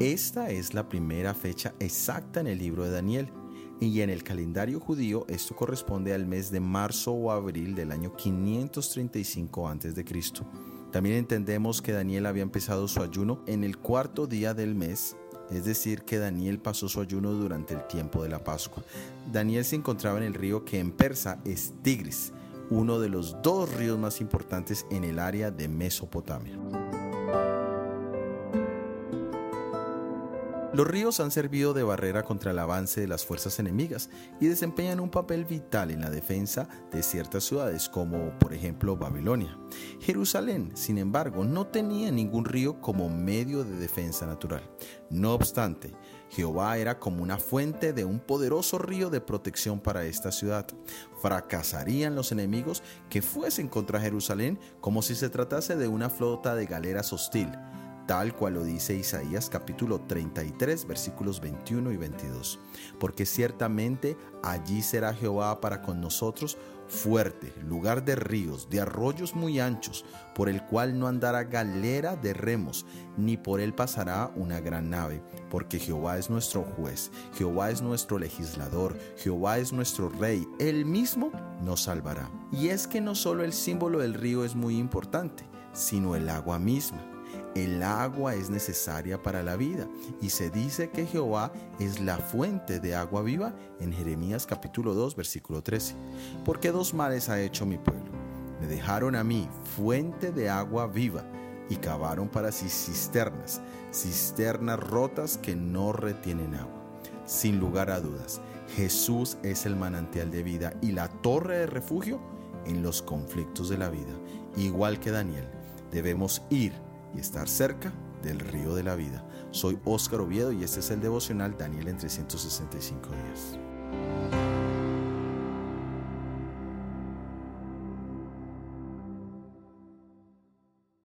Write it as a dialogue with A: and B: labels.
A: Esta es la primera fecha exacta en el libro de Daniel y en el calendario judío esto corresponde al mes de marzo o abril del año 535 a.C. También entendemos que Daniel había empezado su ayuno en el cuarto día del mes, es decir, que Daniel pasó su ayuno durante el tiempo de la Pascua. Daniel se encontraba en el río que en persa es Tigris, uno de los dos ríos más importantes en el área de Mesopotamia. Los ríos han servido de barrera contra el avance de las fuerzas enemigas y desempeñan un papel vital en la defensa de ciertas ciudades como por ejemplo Babilonia. Jerusalén, sin embargo, no tenía ningún río como medio de defensa natural. No obstante, Jehová era como una fuente de un poderoso río de protección para esta ciudad. Fracasarían los enemigos que fuesen contra Jerusalén como si se tratase de una flota de galeras hostil tal cual lo dice Isaías capítulo 33 versículos 21 y 22. Porque ciertamente allí será Jehová para con nosotros fuerte, lugar de ríos, de arroyos muy anchos, por el cual no andará galera de remos, ni por él pasará una gran nave, porque Jehová es nuestro juez, Jehová es nuestro legislador, Jehová es nuestro rey, él mismo nos salvará. Y es que no solo el símbolo del río es muy importante, sino el agua misma. El agua es necesaria para la vida y se dice que Jehová es la fuente de agua viva en Jeremías capítulo 2 versículo 13. Porque dos males ha hecho mi pueblo. Me dejaron a mí fuente de agua viva y cavaron para sí cisternas, cisternas rotas que no retienen agua. Sin lugar a dudas, Jesús es el manantial de vida y la torre de refugio en los conflictos de la vida. Igual que Daniel, debemos ir y estar cerca del río de la vida. Soy Óscar Oviedo y este es el devocional Daniel en 365 días.